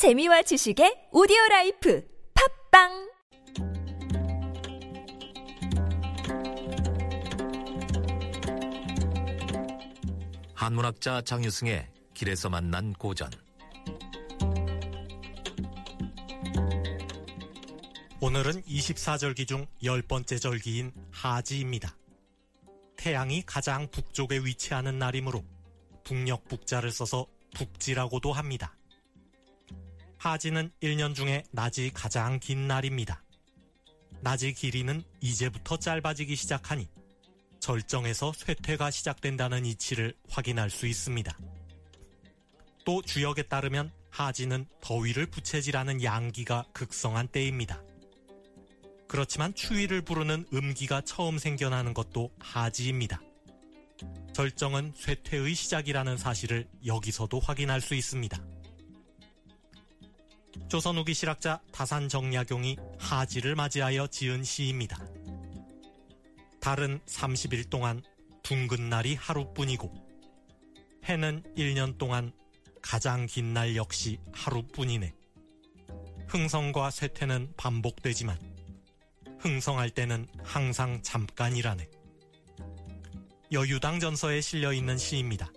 재미와 지식의 오디오 라이프 팟빵 한문학자 장유승의 길에서 만난 고전 오늘은 24절기 중 열번째 절기인 하지입니다. 태양이 가장 북쪽에 위치하는 날이므로 북녘 북자를 써서 북지라고도 합니다. 하지는 1년 중에 낮이 가장 긴 날입니다. 낮의 길이는 이제부터 짧아지기 시작하니 절정에서 쇠퇴가 시작된다는 이치를 확인할 수 있습니다. 또 주역에 따르면 하지는 더위를 부채질하는 양기가 극성한 때입니다. 그렇지만 추위를 부르는 음기가 처음 생겨나는 것도 하지입니다. 절정은 쇠퇴의 시작이라는 사실을 여기서도 확인할 수 있습니다. 조선 후기 실학자 다산 정약용이 하지를 맞이하여 지은 시입니다. 달은 30일 동안 둥근 날이 하루뿐이고 해는 1년 동안 가장 긴 날 역시 하루뿐이네. 흥성과 쇠퇴는 반복되지만 흥성할 때는 항상 잠깐이라네. 여유당 전서에 실려 있는 시입니다.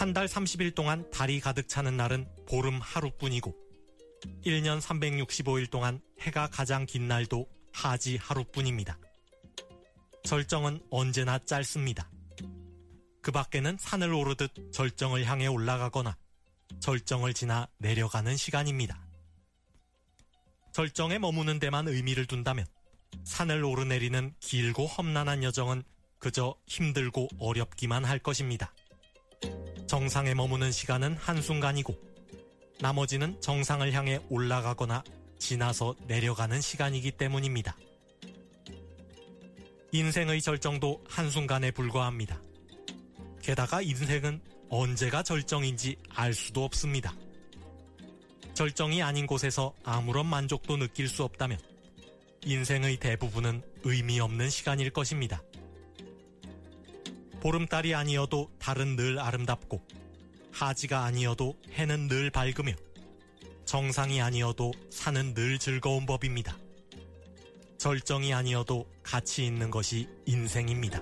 한 달 30일 동안 달이 가득 차는 날은 보름 하루뿐이고 1년 365일 동안 해가 가장 긴 날도 하지 하루뿐입니다. 절정은 언제나 짧습니다. 그 밖에는 산을 오르듯 절정을 향해 올라가거나 절정을 지나 내려가는 시간입니다. 절정에 머무는 데만 의미를 둔다면 산을 오르내리는 길고 험난한 여정은 그저 힘들고 어렵기만 할 것입니다. 정상에 머무는 시간은 한순간이고 나머지는 정상을 향해 올라가거나 지나서 내려가는 시간이기 때문입니다. 인생의 절정도 한순간에 불과합니다. 게다가 인생은 언제가 절정인지 알 수도 없습니다. 절정이 아닌 곳에서 아무런 만족도 느낄 수 없다면 인생의 대부분은 의미 없는 시간일 것입니다. 보름달이 아니어도 달은 늘 아름답고 하지가 아니어도 해는 늘 밝으며 정상이 아니어도 산은 늘 즐거운 법입니다. 절정이 아니어도 가치 있는 것이 인생입니다.